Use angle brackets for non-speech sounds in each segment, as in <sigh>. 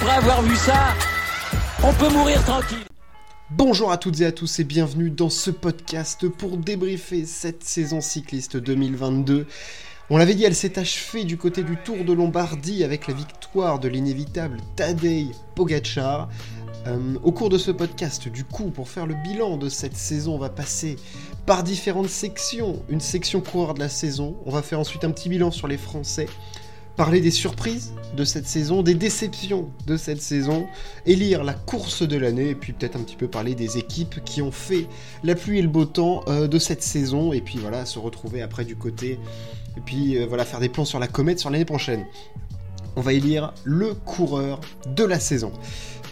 après avoir vu ça, on peut mourir tranquille. Bonjour à toutes et à tous et bienvenue dans ce podcast pour débriefer cette saison cycliste 2022. On l'avait dit, elle s'est achevée du côté du Tour de Lombardie avec la victoire de l'inévitable Tadej Pogacar. Euh, au cours de ce podcast, du coup, pour faire le bilan de cette saison, on va passer par différentes sections. Une section coureur de la saison, on va faire ensuite un petit bilan sur les Français, parler des surprises de cette saison, des déceptions de cette saison, élire la course de l'année, et puis peut-être un petit peu parler des équipes qui ont fait la pluie et le beau temps euh, de cette saison, et puis voilà, se retrouver après du côté, et puis euh, voilà, faire des plans sur la comète sur l'année prochaine. On va élire le coureur de la saison.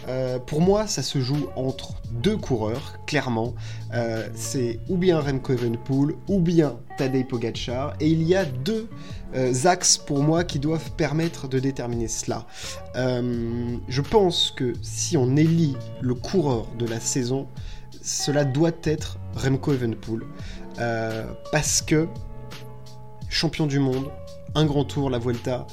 Euh, pour moi, ça se joue entre deux coureurs, clairement. Euh, c'est ou bien Remco Evenepoel ou bien Tadej Pogacar. Et il y a deux euh, axes pour moi qui doivent permettre de déterminer cela. je pense que si on élit le coureur de la saison, cela doit être Remco Evenepoel. parce que champion du monde, un grand tour, la Vuelta,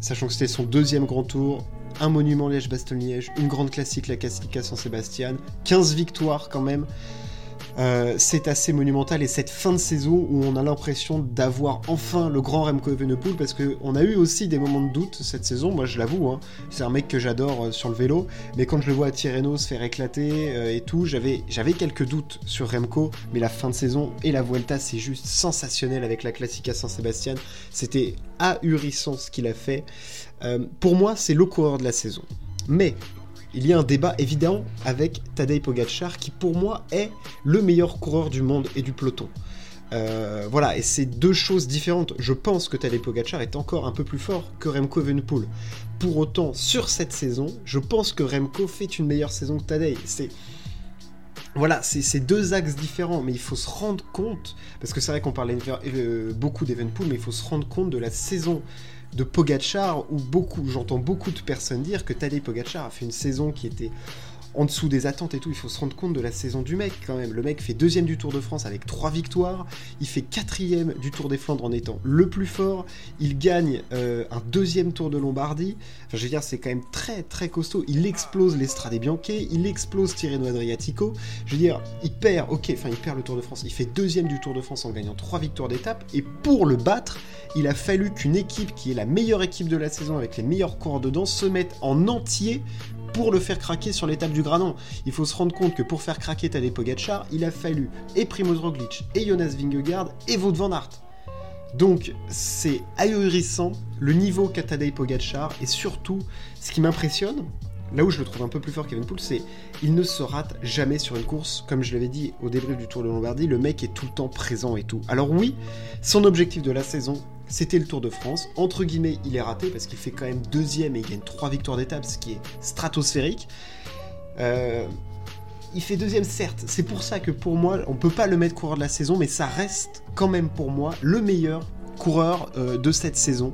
sachant que c'était son deuxième grand tour, un monument Liège-Bastogne-Liège, une grande classique, la Classica San Sebastian, 15 victoires quand même. Euh, c'est assez monumental et cette fin de saison où on a l'impression d'avoir enfin le grand Remco Evenepoel parce qu'on a eu aussi des moments de doute cette saison, moi je l'avoue, hein. c'est un mec que j'adore euh, sur le vélo, mais quand je le vois à Tirreno se faire éclater euh, et tout, j'avais, j'avais quelques doutes sur Remco, mais la fin de saison et la Vuelta c'est juste sensationnel avec la Classica San Sebastian, c'était ahurissant ce qu'il a fait. pour moi c'est le coureur de la saison. Mais il y a un débat évident avec Tadej Pogacar qui pour moi est le meilleur coureur du monde et du peloton. Euh, voilà, et c'est deux choses différentes. Je pense que Tadej Pogacar est encore un peu plus fort que Remco Evenepoel. Pour autant, sur cette saison, je pense que Remco fait une meilleure saison que Tadej. C'est voilà, c'est deux axes différents, mais il faut se rendre compte, parce que c'est vrai qu'on parlait euh, beaucoup d'Evenpool, mais il faut se rendre compte de la saison de Pogachar, où beaucoup, j'entends beaucoup de personnes dire que Tadej Pogachar a fait une saison qui était en dessous des attentes et tout. Il faut se rendre compte de la saison du mec quand même. Le mec fait deuxième du Tour de France avec trois victoires. Il fait quatrième du Tour des Flandres en étant le plus fort. Il gagne euh, un deuxième Tour de Lombardie. Enfin, je veux dire, c'est quand même très très costaud. Il explose l'Estrade Bianche. Il explose Tirreno Adriatico. Je veux dire, il perd, ok, enfin il perd le Tour de France. Il fait deuxième du Tour de France en gagnant trois victoires d'étape. Et pour le battre, il a fallu qu'une équipe qui est la meilleure équipe de la saison avec les meilleurs coureurs dedans se mette en entier pour le faire craquer sur l'étape du Granon. Il faut se rendre compte que pour faire craquer Tadej Pogacar, il a fallu et Primoz Roglic, et Jonas Vingegaard, et Wout van Aert. Donc c'est ahurissant le niveau qu'a Tadej Pogacar, et surtout, ce qui m'impressionne, là où je le trouve un peu plus fort qu'Evenpool, c'est il ne se rate jamais sur une course. Comme je l'avais dit au débrief du Tour de Lombardie, le mec est tout le temps présent et tout. Alors oui, son objectif de la saison, c'était le Tour de France. Entre guillemets, il est raté parce qu'il fait quand même deuxième et il gagne trois victoires d'étape, ce qui est stratosphérique. Euh, il fait deuxième, certes. C'est pour ça que pour moi, on peut pas le mettre coureur de la saison, mais ça reste quand même pour moi le meilleur coureur euh, de cette saison.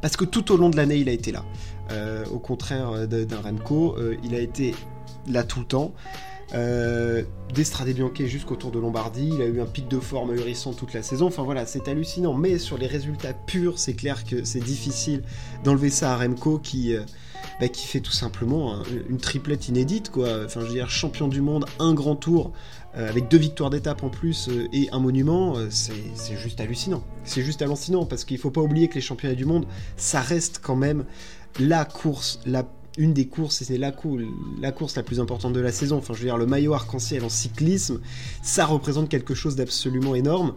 Parce que tout au long de l'année, il a été là. Euh, au contraire d'un Remco, il a été là tout le temps. Euh, Bianchi jusqu'au Tour de Lombardie, il a eu un pic de forme ahurissant toute la saison. Enfin voilà, c'est hallucinant. Mais sur les résultats purs, c'est clair que c'est difficile d'enlever ça à Remco qui, euh, bah, fait tout simplement une triplette inédite. Quoi. Enfin, je veux dire, champion du monde, un grand tour, euh, avec deux victoires d'étape en plus et un monument, c'est juste hallucinant. C'est juste hallucinant parce qu'il faut pas oublier que les championnats du monde, ça reste quand même la course la une des courses, et c'est la, course la plus importante de la saison. Enfin, je veux dire, le maillot arc-en-ciel en cyclisme, ça représente quelque chose d'absolument énorme.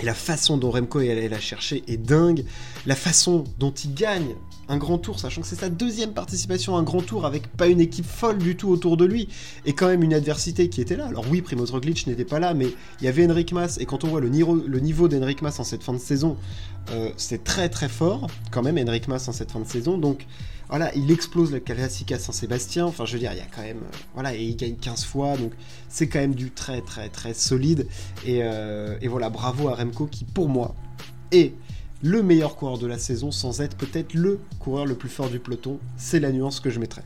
Et la façon dont Remco est allé la chercher est dingue. La façon dont il gagne un grand tour, sachant que c'est sa deuxième participation à un grand tour avec pas une équipe folle du tout autour de lui, et quand même une adversité qui était là. Alors oui, Primoz Roglic n'était pas là, mais il y avait Enric Mas, et quand on voit le niveau d'Enric Mas en cette fin de saison, euh, c'est très très fort, quand même, Enric Mas en cette fin de saison, donc voilà, il explose le Classica Saint-Sébastien. Enfin, je veux dire, il y a quand même. Euh, voilà, et il gagne 15 fois. Donc, c'est quand même du très, très, très solide. Euh, et, voilà, bravo à Remco qui, pour moi, est le meilleur coureur de la saison sans être peut-être le coureur le plus fort du peloton. C'est la nuance que je mettrais.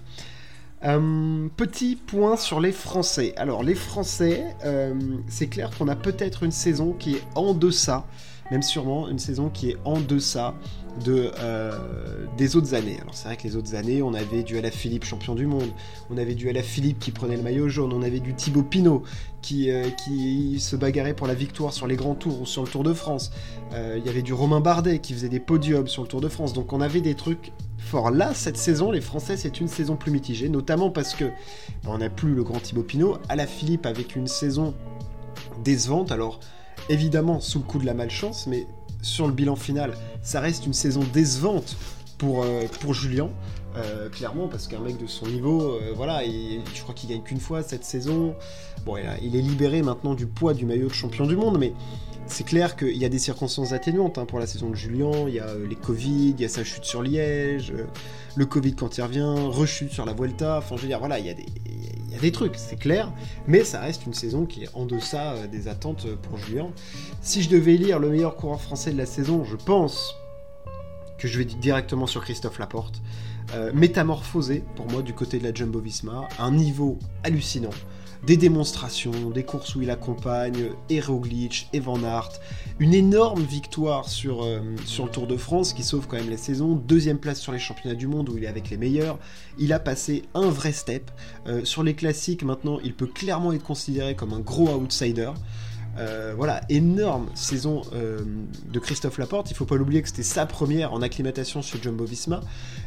Euh, petit point sur les Français. Alors, les Français, c'est clair qu'on a peut-être une saison qui est en deçà même sûrement une saison qui est en deçà de, des autres années. Alors c'est vrai que les autres années, on avait du Philippe champion du monde, on avait du Philippe qui prenait le maillot jaune, on avait du Thibaut Pinot qui, qui se bagarrait pour la victoire sur les grands tours ou sur le Tour de France. Il y avait du Romain Bardet qui faisait des podiums sur le Tour de France. Donc on avait des trucs forts. Là, cette saison, les Français, c'est une saison plus mitigée, notamment parce que bah, on n'a plus le grand Thibaut Pinot, la Philippe avec une saison décevante. Alors, évidemment, sous le coup de la malchance, mais sur le bilan final, ça reste une saison décevante pour, euh, pour Julien. Euh, clairement, parce qu'un mec de son niveau, euh, voilà, je crois qu'il gagne qu'une fois cette saison. Bon, il est libéré maintenant du poids du maillot de champion du monde, mais c'est clair qu'il y a des circonstances atténuantes hein, pour la saison de Julien. Il y a les Covid, il y a sa chute sur Liège, le Covid quand il revient, rechute sur la Vuelta. Enfin, je veux dire, voilà, il y a des, il y a des trucs, c'est clair, mais ça reste une saison qui est en deçà euh, des attentes pour Julien. Si je devais lire le meilleur coureur français de la saison, je pense que je vais directement sur Christophe Laporte. Euh, métamorphosé pour moi du côté de la Jumbo Visma, un niveau hallucinant des démonstrations, des courses où il accompagne et Roglic et Van Aert, une énorme victoire sur, euh, sur le Tour de France qui sauve quand même la saison, deuxième place sur les championnats du monde où il est avec les meilleurs, il a passé un vrai step, euh, sur les classiques maintenant il peut clairement être considéré comme un gros outsider, euh, voilà, énorme saison euh, de Christophe Laporte. Il faut pas l'oublier que c'était sa première en acclimatation chez Jumbo Visma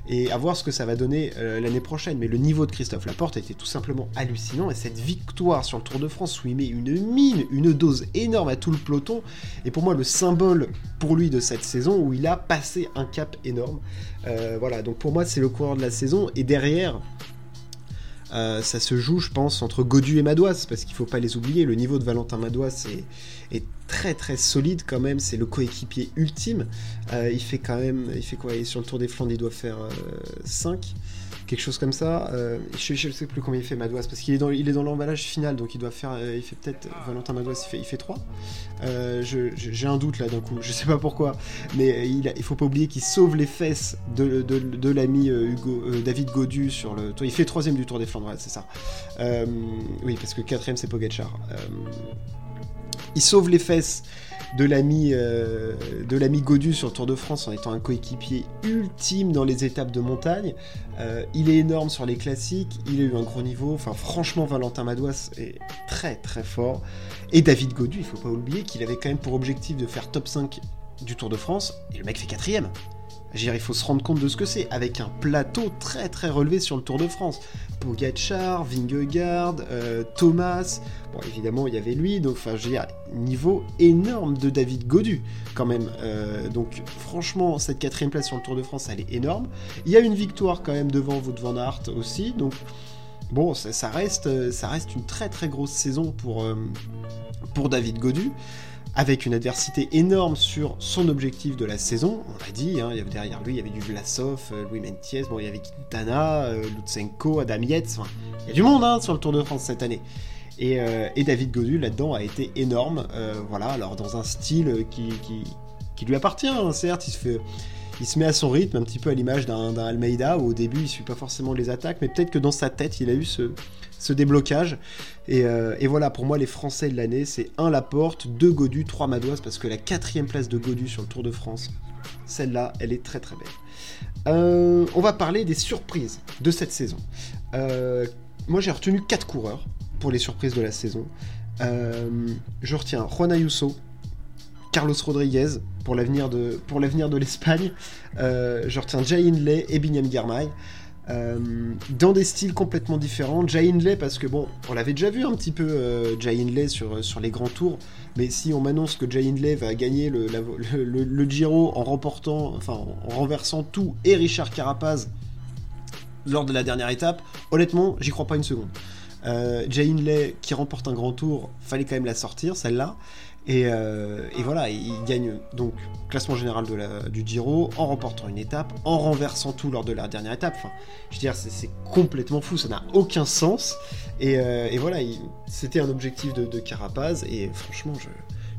et à voir ce que ça va donner euh, l'année prochaine. Mais le niveau de Christophe Laporte était tout simplement hallucinant et cette victoire sur le Tour de France où il met une mine, une dose énorme à tout le peloton est pour moi le symbole pour lui de cette saison où il a passé un cap énorme. voilà, donc pour moi c'est le coureur de la saison et derrière euh, ça se joue, je pense, entre Godu et Madouas, parce qu'il faut pas les oublier. Le niveau de Valentin Madouas est, très très solide quand même. C'est le coéquipier ultime. Euh, il fait quand même, il fait quoi? Sur le Tour des Flandres, il doit faire 5. Euh, quelque chose comme ça. Euh, je, ne sais plus combien il fait Madouas parce qu'il est dans l'emballage final donc il doit faire euh, il fait peut-être Valentin Madouas il fait il fait 3. Euh, j'ai un doute là d'un coup, <laughs> je sais pas pourquoi, mais il, il faut pas oublier qu'il sauve les fesses de, l'ami David Godu sur le. Il fait troisième du Tour des Flandres, c'est ça. oui parce que quatrième c'est Pogacar. il sauve les fesses de l'ami euh, de Godu sur le Tour de France en étant un coéquipier ultime dans les étapes de montagne. Euh, il est énorme sur les classiques, il a eu un gros niveau. Enfin, franchement, Valentin Madouas est très très fort. Et David Godu, il faut pas oublier qu'il avait quand même pour objectif de faire top 5 du Tour de France, et le mec fait quatrième il faut se rendre compte de ce que c'est, avec un plateau très très relevé sur le Tour de France. Pogachar, Vingegaard, euh, Thomas, bon évidemment il y avait lui, donc enfin niveau énorme de David Godu quand même. Euh, donc franchement, cette quatrième place sur le Tour de France, elle est énorme. Il y a une victoire quand même devant Wout van Aert aussi, donc bon, ça, reste, ça reste une très très grosse saison euh, pour David Godu avec une adversité énorme sur son objectif de la saison. On l'a dit, hein, derrière lui, il y avait du Vlasov, euh, Louis Mentiez, bon, il y avait Quintana, euh, Lutsenko, Adam Yates, il y a du monde hein, sur le Tour de France cette année. Et, euh, David Godu là-dedans a été énorme, voilà, alors dans un style qui, lui appartient, hein, certes, il se il se met à son rythme, un petit peu à l'image d'un Almeida, où au début il suit pas forcément les attaques, mais peut-être que dans sa tête il a eu ce, ce déblocage. Euh, et, voilà, pour moi, les Français de l'année, c'est 1 Laporte, 2 Godu, 3 Madouas, parce que la quatrième place de Godu sur le Tour de France, celle-là, elle est très très belle. Euh, on va parler des surprises de cette saison. Euh, moi, j'ai retenu 4 coureurs pour les surprises de la saison. je retiens Juan Ayuso, Carlos Rodriguez pour l'avenir de, pour l'avenir de l'Espagne. je retiens Jay Hindley et Binyam Girmay. Euh, dans des styles complètement différents. Jay Hindley, parce que bon, on l'avait déjà vu un petit peu, euh, Jay sur, sur les grands tours, mais si on m'annonce que Jay Hindley va gagner le, Giro en remportant, enfin en renversant tout et Richard Carapaz lors de la dernière étape, honnêtement, j'y crois pas une seconde. Euh, Jay qui remporte un grand tour, fallait quand même la sortir, celle-là. Euh, et, voilà, il gagne donc classement général du Giro en remportant une étape, en renversant tout lors de la dernière étape. Je veux dire, c'est complètement fou, ça n'a aucun sens. Et, euh, voilà, c'était un objectif de, Carapaz, et franchement, je,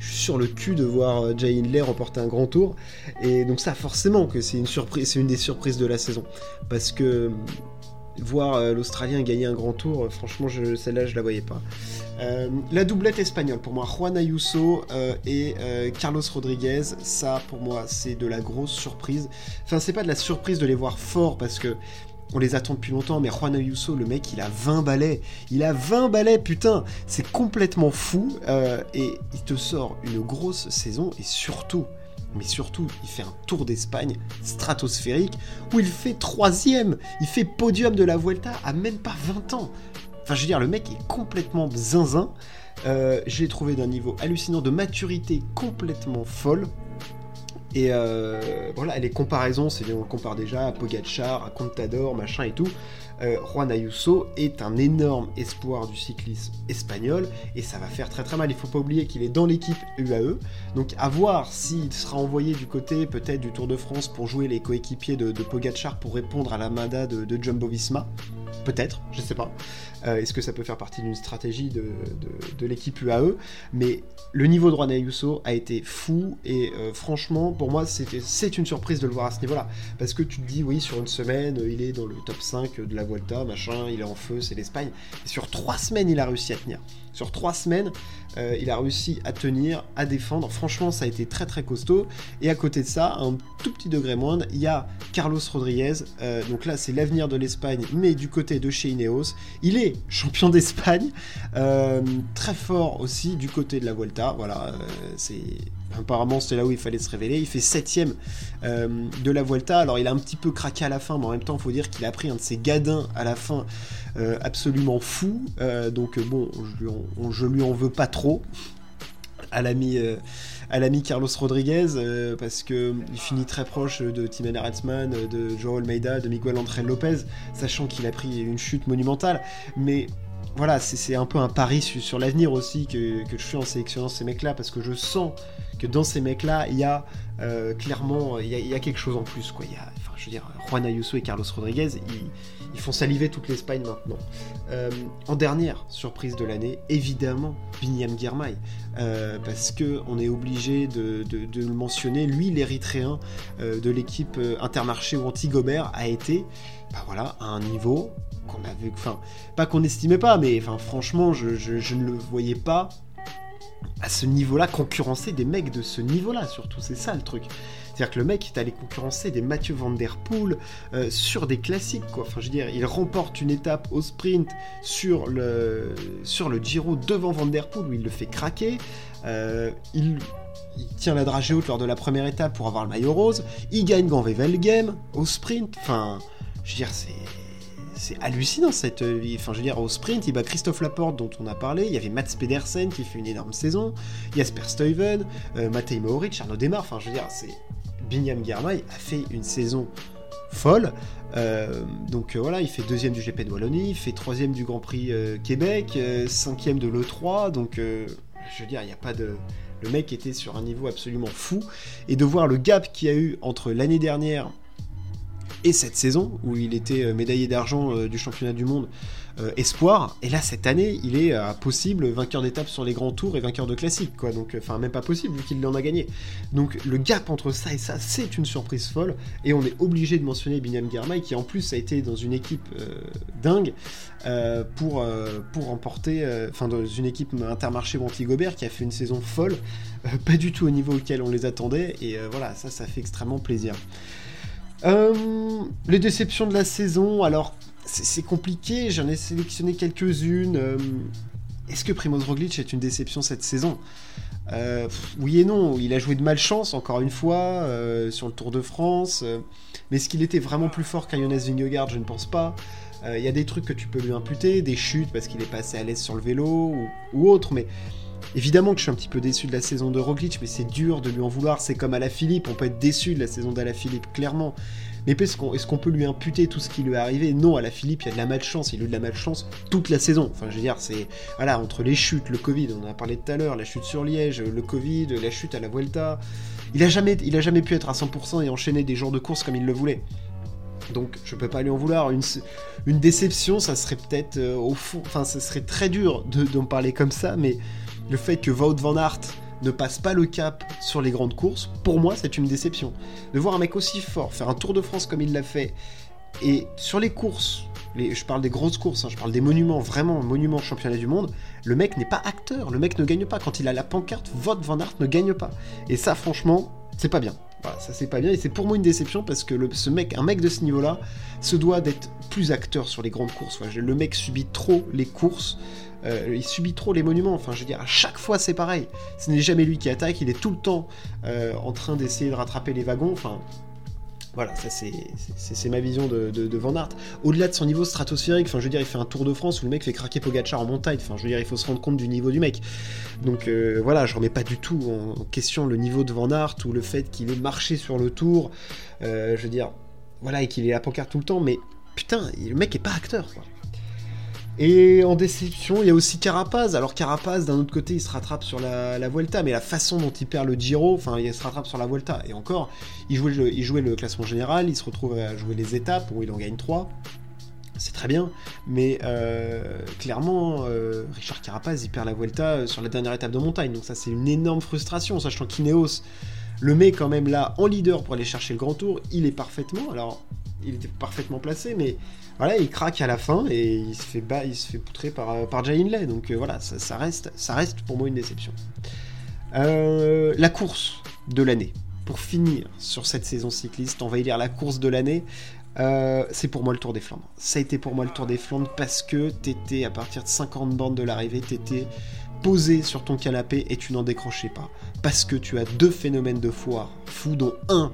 suis sur le cul de voir euh, Jay Hindley remporter un grand tour. Et donc ça, forcément, que c'est une surprise, c'est une des surprises de la saison, parce que voir l'Australien gagner un grand tour, franchement, celle-là, je la voyais pas. La doublette espagnole, pour moi, Juan Ayuso et Carlos Rodriguez, ça, pour moi, c'est de la grosse surprise. Enfin, c'est pas de la surprise de les voir forts parce que on les attend depuis longtemps, mais Juan Ayuso, le mec, il a 20 balais. Il a 20 balais, putain C'est complètement fou. Euh, et il te sort une grosse saison, et surtout, mais surtout, il fait un tour d'Espagne stratosphérique, où il fait troisième. Il fait podium de la Vuelta à même pas 20 ans. Enfin, je veux dire, le mec est complètement zinzin. Euh, je l'ai trouvé d'un niveau hallucinant, de maturité complètement folle. Et euh, voilà, les comparaisons, c'est on compare déjà à Pogacar, à Contador, machin et tout. Euh, Juan Ayuso est un énorme espoir du cyclisme espagnol et ça va faire très très mal. Il faut pas oublier qu'il est dans l'équipe UAE, donc à voir s'il sera envoyé du côté peut-être du Tour de France pour jouer les coéquipiers de, de pour répondre à la manda de, de Jumbo Visma. Peut-être, je sais pas. Euh, est-ce que ça peut faire partie d'une stratégie de, l'équipe UAE Mais le niveau de Juan a été fou et euh, franchement, pour moi, c'est une surprise de le voir à ce niveau-là. Parce que tu te dis, oui, sur une semaine, il est dans le top 5 de la Vuelta, machin, il est en feu, c'est l'Espagne. Et sur trois semaines, il a réussi à tenir. Sur trois semaines, euh, il a réussi à tenir, à défendre. Franchement, ça a été très très costaud. Et à côté de ça, un tout petit degré moindre, il y a Carlos Rodriguez. Euh, donc là, c'est l'avenir de l'Espagne, mais du côté de chez Ineos. Il est <laughs> champion d'Espagne, euh, très fort aussi du côté de la Vuelta. Voilà, c'est Apparemment, c'était là où il fallait se révéler. Il fait septième de la Vuelta. Alors, il a un petit peu craqué à la fin, mais en même temps, il faut dire qu'il a pris un de ses gadins à la fin euh, absolument fou. Euh, donc bon, je lui, en, veux pas trop à l'ami euh, Carlos Rodriguez parce que il finit très proche de Tim Aratzman, de Joe Almeida, de Miguel André Lopez, sachant qu'il a pris une chute monumentale. Mais voilà, c'est un peu un pari sur, l'avenir aussi que, je fais en sélectionnant ces mecs-là parce que je sens que dans ces mecs-là, il y a clairement il y, a, quelque chose en plus. Enfin, je veux dire, Juan Ayuso et Carlos Rodriguez, ils, ils font saliver toute l'Espagne maintenant. Euh, en dernière surprise de l'année, évidemment, Binyam Girmay, euh, parce que on est obligé de, le mentionner. Lui, l'Érythréen euh, de l'équipe Intermarché ou Anti-Gobert a été, bah voilà, à un niveau qu'on avait, enfin, pas qu'on n'estimait pas, mais franchement, je ne le voyais pas à ce niveau-là concurrencer des mecs de ce niveau-là, surtout, c'est ça le truc. C'est-à-dire que le mec est allé concurrencer des Mathieu Van Der Poel euh, sur des classiques, quoi. Enfin, il remporte une étape au sprint sur le, Giro devant Van Der Poel où il le fait craquer. Euh, il, tient la dragée haute lors de la première étape pour avoir le maillot rose. Il gagne Game au sprint. Enfin, je veux dire, c'est hallucinant cette. Enfin, je veux au sprint, il bat Christophe Laporte, dont on a parlé. Il y avait Mats Pedersen qui fait une énorme saison. Jasper Stuyven, euh, Matej Mohoric, Arnaud. Enfin, je veux dire, c'est. Binyam Girmay a fait une saison folle. Euh, donc euh, voilà, il fait deuxième du GP de Wallonie, il fait troisième du Grand Prix Québec, cinquième de l'E3. Donc, je veux dire, il n'y a pas de. Le mec était sur un niveau absolument fou. Et de voir le gap qu'il y a eu entre l'année dernière et cette saison où il était euh, médaillé d'argent euh, du championnat du monde euh, espoir. Et là, cette année, il est possible vainqueur d'étape sur les grands tours et vainqueur de classique, quoi. Donc, enfin, même pas possible vu qu'il en a gagné. Donc, le gap entre ça et ça, c'est une surprise folle. Et on est obligé de mentionner Binyam Girmay qui, en plus, a été dans une équipe dingue pour, pour remporter, enfin, dans une équipe intermarché Monty Gobert qui a fait une saison folle, pas du tout au niveau auquel on les attendait. Et voilà, ça, ça fait extrêmement plaisir. Euh, les déceptions de la saison, alors c'est compliqué, j'en ai sélectionné quelques-unes. Euh, est-ce que Primoz Roglic est une déception cette saison? Euh, Oui et non, il a joué de malchance encore une fois sur le Tour de France, mais est-ce qu'il était vraiment plus fort qu'un Jonas Vingegaard? Je ne pense pas. Il y a des trucs que tu peux lui imputer, des chutes parce qu'il est passé à l'aise sur le vélo ou, ou autre, mais Évidemment que je suis un petit peu déçu de la saison de Roglic, mais c'est dur de lui en vouloir. C'est comme à la Philippe, on peut être déçu de la saison d'Ala Philippe, clairement. Mais est-ce qu'on peut lui imputer tout ce qui lui est arrivé? Non, à la Philippe, il y a de la malchance. Il a eu de la malchance toute la saison. Enfin, je veux dire, c'est. Voilà, entre les chutes, le Covid, on en a parlé tout à l'heure, la chute sur Liège, le Covid, la chute à la Vuelta. Il a jamais, il a jamais pu être à 100% et enchaîner des jours de course comme il le voulait. Donc je peux pas lui en vouloir. Une, une déception, ça serait peut-être euh, au fond, enfin ça serait très dur d'en parler comme ça, mais le fait que Wout van Aert ne passe pas le cap sur les grandes courses, pour moi, c'est une déception. De voir un mec aussi fort faire un Tour de France comme il l'a fait, et sur les courses, je parle des grosses courses, hein, je parle des monuments, vraiment monuments championnat du monde, le mec n'est pas acteur, le mec ne gagne pas. Quand il a la pancarte, vote Van Aert ne gagne pas. Et ça, franchement, c'est pas bien. Ça c'est pas bien et c'est pour moi une déception parce que le, ce mec, un mec de ce niveau-là, se doit d'être plus acteur sur les grandes courses. Le mec subit trop les courses, euh, il subit trop les monuments. Enfin, je veux dire, à chaque fois c'est pareil. Ce n'est jamais lui qui attaque, il est tout le temps euh, en train d'essayer de rattraper les wagons. Enfin, voilà, ça c'est ma vision de, de, Van Aert. Au-delà de son niveau stratosphérique, enfin je veux dire, il fait un Tour de France où le mec fait craquer Pogacar en montagne. Enfin, je veux dire, il faut se rendre compte du niveau du mec. Donc euh, voilà, je remets pas du tout en question le niveau de Van Aert ou le fait qu'il ait marché sur le Tour. Je veux dire, voilà, et qu'il ait la pancarte tout le temps, mais putain, le mec est pas acteur. Et en déception, il y a aussi Carapaz. Alors Carapaz, d'un autre côté, il se rattrape sur la, Vuelta, mais la façon dont il perd le Giro, enfin, il se rattrape sur la Vuelta. Et encore, il jouait, le, classement général, il se retrouve à jouer les étapes où il en gagne 3. C'est très bien, mais euh, clairement, euh, Richard Carapaz, il perd la Vuelta sur la dernière étape de montagne. Donc ça, c'est une énorme frustration, sachant qu'Ineos le met quand même là en leader pour aller chercher le grand tour. Il est parfaitement, alors, il était parfaitement placé, mais voilà, il craque à la fin et il se fait, il se fait poutrer par, euh, par Jay Hindley. Donc euh, voilà, ça, reste, ça reste pour moi une déception. Euh, la course de l'année. Pour finir sur cette saison cycliste, on va y lire la course de l'année. c'est pour moi le Tour des Flandres. Ça a été pour moi le Tour des Flandres parce que t'étais à partir de 50 bandes de l'arrivée, t'étais posé sur ton canapé et tu n'en décrochais pas. Parce que tu as deux phénomènes de foire fous, dont un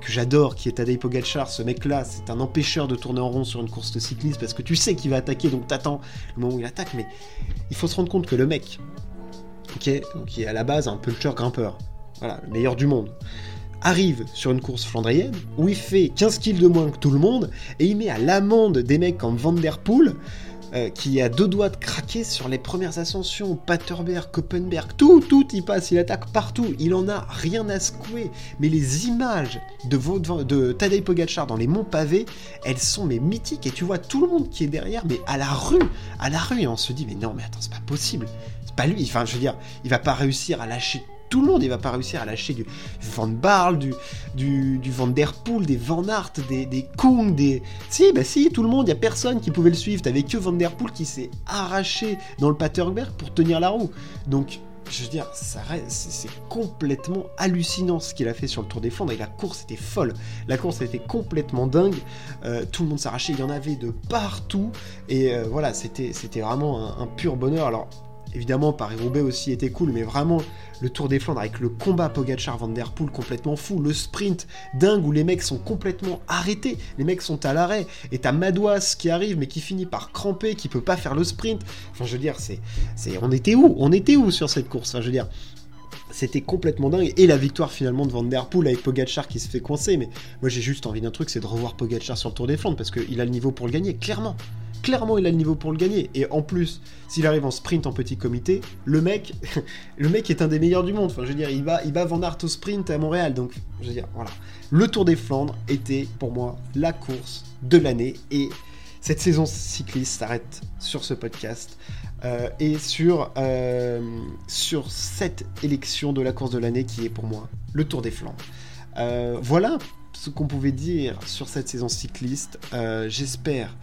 que j'adore, qui est Tadej Pogacar, ce mec-là, c'est un empêcheur de tourner en rond sur une course de cycliste parce que tu sais qu'il va attaquer, donc t'attends le moment où il attaque, mais il faut se rendre compte que le mec, qui est à la base un puncher grimpeur, voilà, le meilleur du monde, arrive sur une course flandrienne où il fait 15 kills de moins que tout le monde et il met à l'amende des mecs comme Van Der Poel euh, qui a deux doigts de craquer sur les premières ascensions, Paterberg, Koppenberg, tout, tout il passe, il attaque partout, il en a rien à secouer. Mais les images de, de Tadej Pogacar dans les monts pavés, elles sont mais mythiques. Et tu vois tout le monde qui est derrière, mais à la rue, à la rue, et on se dit mais non mais attends c'est pas possible, c'est pas lui, enfin je veux dire, il va pas réussir à lâcher tout le monde, il va pas réussir à lâcher du, Van Barl, du, Van Der Poel, des Van Aert, des, des Kung, des... Si, bah si, tout le monde, il y a personne qui pouvait le suivre. T'avais que Van Der Poel qui s'est arraché dans le Paterberg pour tenir la roue. Donc, je veux dire, c'est complètement hallucinant ce qu'il a fait sur le Tour des Flandres. La course était folle. La course était complètement dingue. Euh, tout le monde s'arrachait. Il y en avait de partout. Et euh, voilà, c'était vraiment un, un, pur bonheur. Alors, Évidemment, Paris-Roubaix aussi était cool, mais vraiment, le Tour des Flandres avec le combat Poel complètement fou, le sprint dingue où les mecs sont complètement arrêtés, les mecs sont à l'arrêt, et t'as Madouas qui arrive mais qui finit par cramper, qui peut pas faire le sprint. Enfin, je veux dire, c'est, on était où? On était où sur cette course? Enfin, je veux dire, c'était complètement dingue. Et la victoire finalement de Van avec Pogacar qui se fait coincer. Mais moi j'ai juste envie d'un truc, c'est de revoir Pogacar sur le Tour des Flandres parce qu'il a le niveau pour le gagner, clairement clairement il a le niveau pour le gagner. Et en plus, s'il arrive en sprint en petit comité, le mec, <laughs> le mec est un des meilleurs du monde. Enfin, je veux dire, il va, il va Van Aert au sprint à Montréal. Donc, je veux dire, voilà. Le Tour des Flandres était pour moi la course de l'année. Et cette saison cycliste s'arrête sur ce podcast. Euh, et sur, euh, sur cette élection de la course de l'année qui est pour moi le Tour des Flandres. Euh, voilà ce qu'on pouvait dire sur cette saison cycliste. J'espère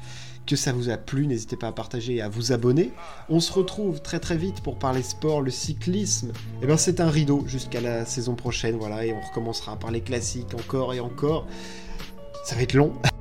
que ça vous a plu. N'hésitez pas à partager et à vous abonner. On se retrouve très très vite pour parler sport, le cyclisme. Et eh bien c'est un rideau jusqu'à la saison prochaine, voilà, et on recommencera à parler classique encore et encore. Ça va être long. <laughs>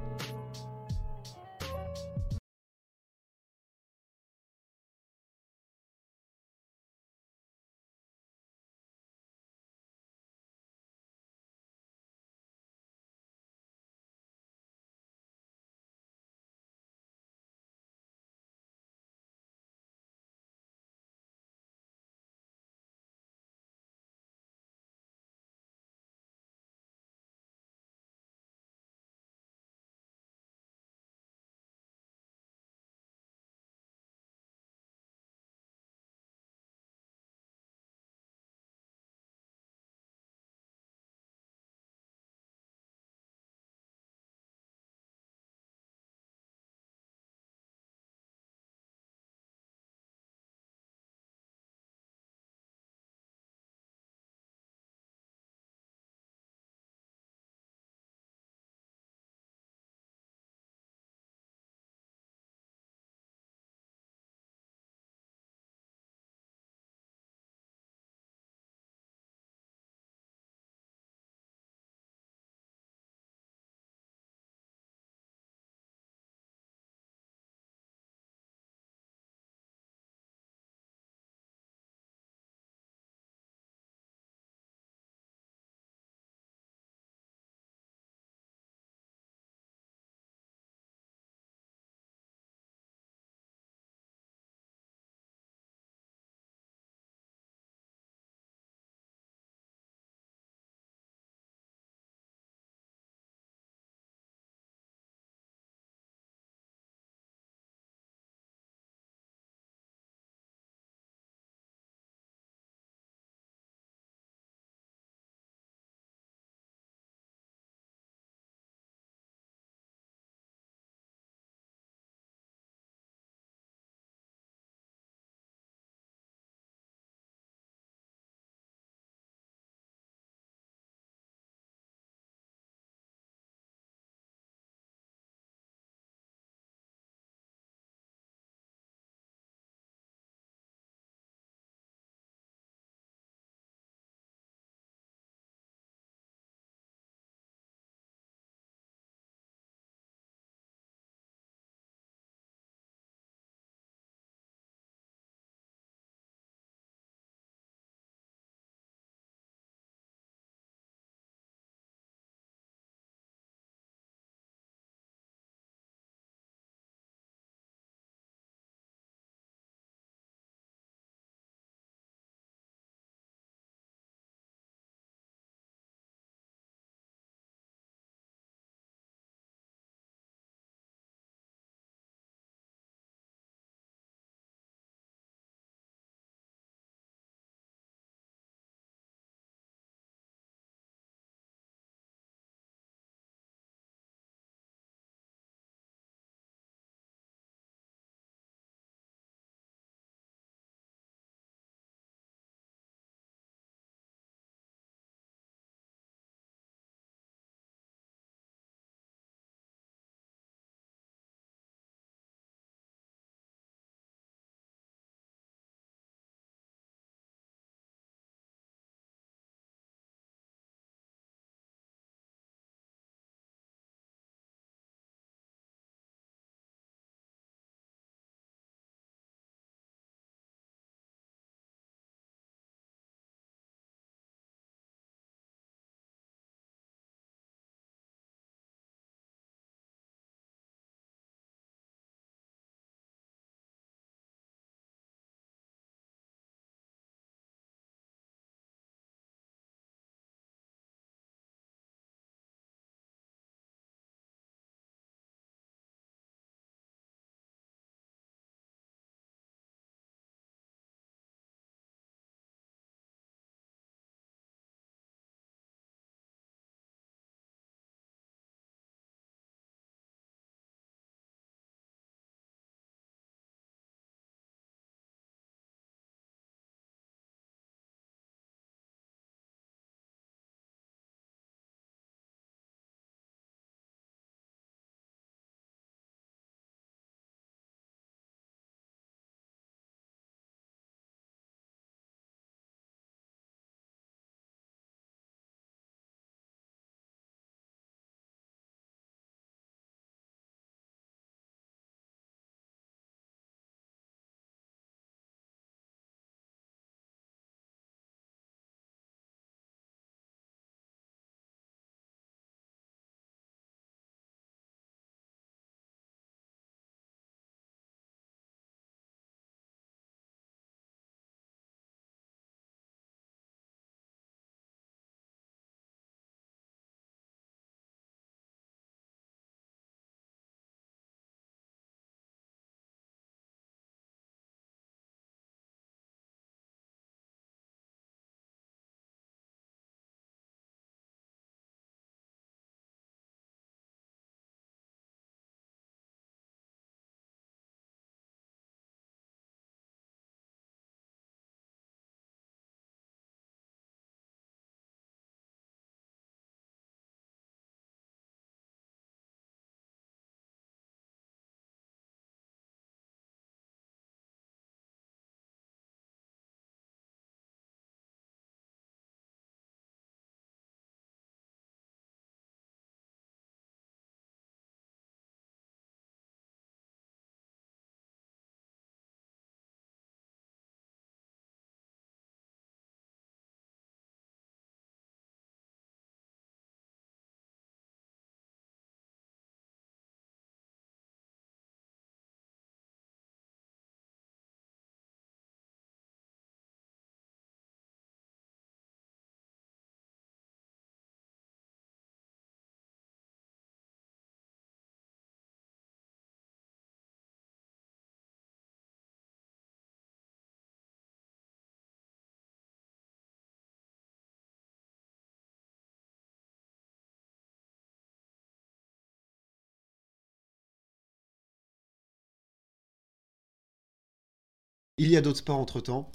Il y a d'autres sports entre-temps.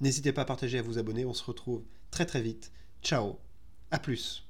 N'hésitez pas à partager à vous abonner. On se retrouve très très vite. Ciao. À plus.